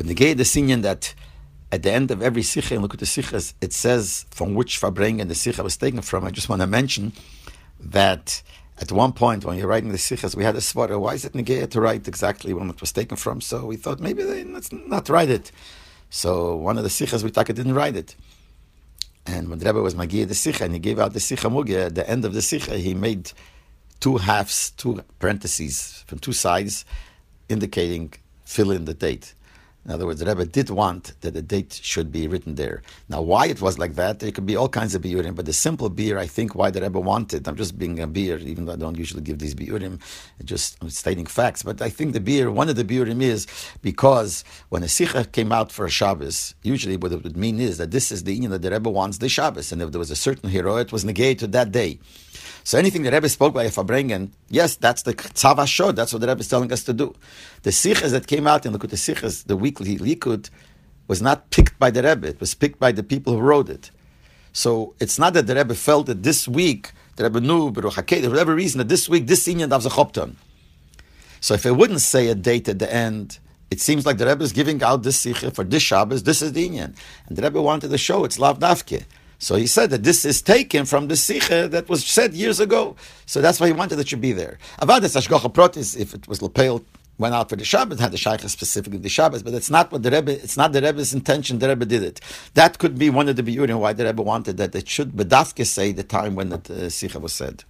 But the gay the Sinyan that at the end of every Sikha and look at the Sikhas, it says from which Farbrengen the Sikha was taken from. I just want to mention that at one point when you're writing the Sikhas, we had a svara. Why is it Negea to write exactly when it was taken from? So we thought maybe they, let's not write it. So one of the Sikhas we thought didn't write it. And when the Rebbe was Magiyah the Sikha and he gave out the Sikha Mugya, at the end of the Sikha, he made two halves, two parentheses from two sides, indicating fill in the date. In other words, the Rebbe did want that the date should be written there. Now, why it was like that, there could be all kinds of biurim, but the simple biur, I think, why the Rebbe wanted, I'm just being a biur, even though I don't usually give these biurim, just I'm stating facts, but I think the biur, one of the biurim is because when a sikha came out for a Shabbos, usually what it would mean is that this is the union that the Rebbe wants the Shabbos, and if there was a certain hero, it was negated that day. So anything the Rebbe spoke by Farbrengen, yes, that's the Tzava Shod, that's what the Rebbe is telling us to do. The Sikhs that came out in Likkutei Sichos, the weekly Likud, was not picked by the Rebbe, it was picked by the people who wrote it. So it's not that the Rebbe felt that this week, the Rebbe knew, for whatever reason, that this week, this Inyan of Zechopton. So if it wouldn't say a date at the end, it seems like the Rebbe is giving out this Sikha for this Shabbos, this is the Inyan. And the Rebbe wanted to show it's Lav Dafke. So he said that this is taken from the Sikha that was said years ago. So that's why he wanted it should be there. Avadis Ashgocha Protis, if it was Lepel, went out for the Shabbos, had the Shaykh specifically the Shabbos, but it's not what the Rebbe, it's not the Rebbe's intention, the Rebbe did it. That could be one of the Biurim why the Rebbe wanted that it should Bedafke say the time when the uh, Sikha was said.